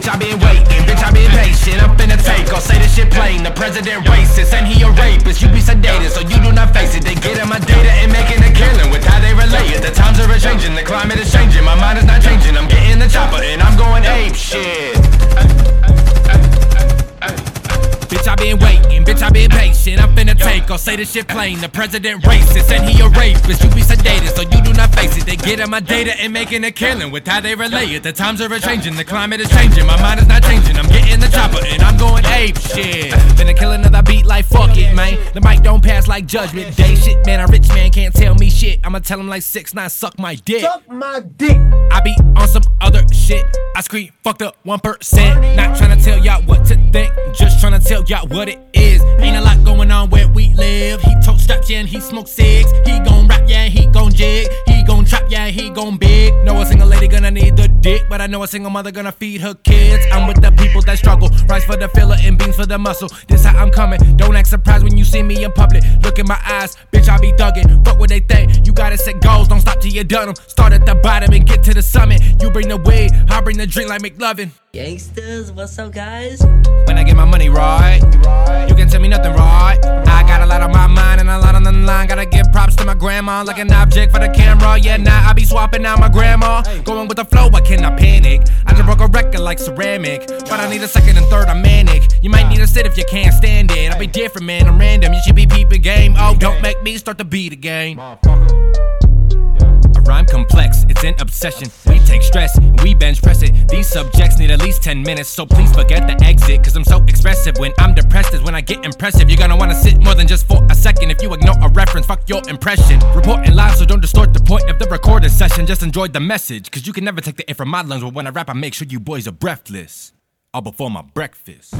Bitch, I been waiting, bitch, I been patient. I'm finna take, I'll say this shit plain. The president racist, and he a rapist. You be sedated, so you do not face it. They getting my data and making a killing with how they relate it. The times are changing, the climate is changing. My mind is not changing. I'm getting the chopper and I'm going ape shit. Bitch, I been waiting, bitch, I been patient. I'm finna take, I'll say this shit plain. The president racist, and he a rapist. You be sedated, getting my data and making a killing with how they relate it. The times are changing, the climate is changing. My mind is not changing. I'm getting the chopper and I'm going ape shit. Finna kill another beat like fuck it, man. The mic don't pass like judgment day. Shit, man, a rich man can't tell me shit. I'ma tell him like six nine, suck my dick. Suck my dick. I be on some other shit. I scream, fuck the 1%. Not trying to tell y'all what to think, just trying to tell y'all what it is. Ain't a lot going on where we live. He tote straps, yeah, and he smoke cigs. He gon' rap, yeah, and he gon' jig. He trap, yeah, he gon' big. Know a single lady gonna need the dick, but I know a single mother gonna feed her kids. I'm with the people that struggle. Rice for the filler and beans for the muscle. This how I'm coming. Don't act surprised when you see me in public. Look in my eyes, bitch, I be thugging. Fuck what they think. You gotta set goals, don't stop till you done them. Start at the bottom and get to the summit. You bring the weed, I bring the drink like McLovin. Gangsters, what's up, guys? When I get my money right, you can tell me nothing right. Grandma, like an object for the camera. Yeah, now I be swapping out my grandma. Going with the flow, I cannot panic. I just broke a record like ceramic, but I need a second and third, I'm manic. You might need to sit if you can't stand it. I be different, man, I'm random. You should be peeping game. Oh, don't make me start to beat again. I rhyme complex, it's an obsession. We take stress, we bench press it. These subjects need at least 10 minutes, so please forget the exit. Cause I'm so expressive. When I'm depressed is when I get impressive. You're gonna wanna sit more than just for a second. If you ignore a reference, fuck your impression. Reporting live, so don't distort the point of the recorded session. Just enjoy the message, cause you can never take the air from my lungs. But when I rap, I make sure you boys are breathless. All before my breakfast.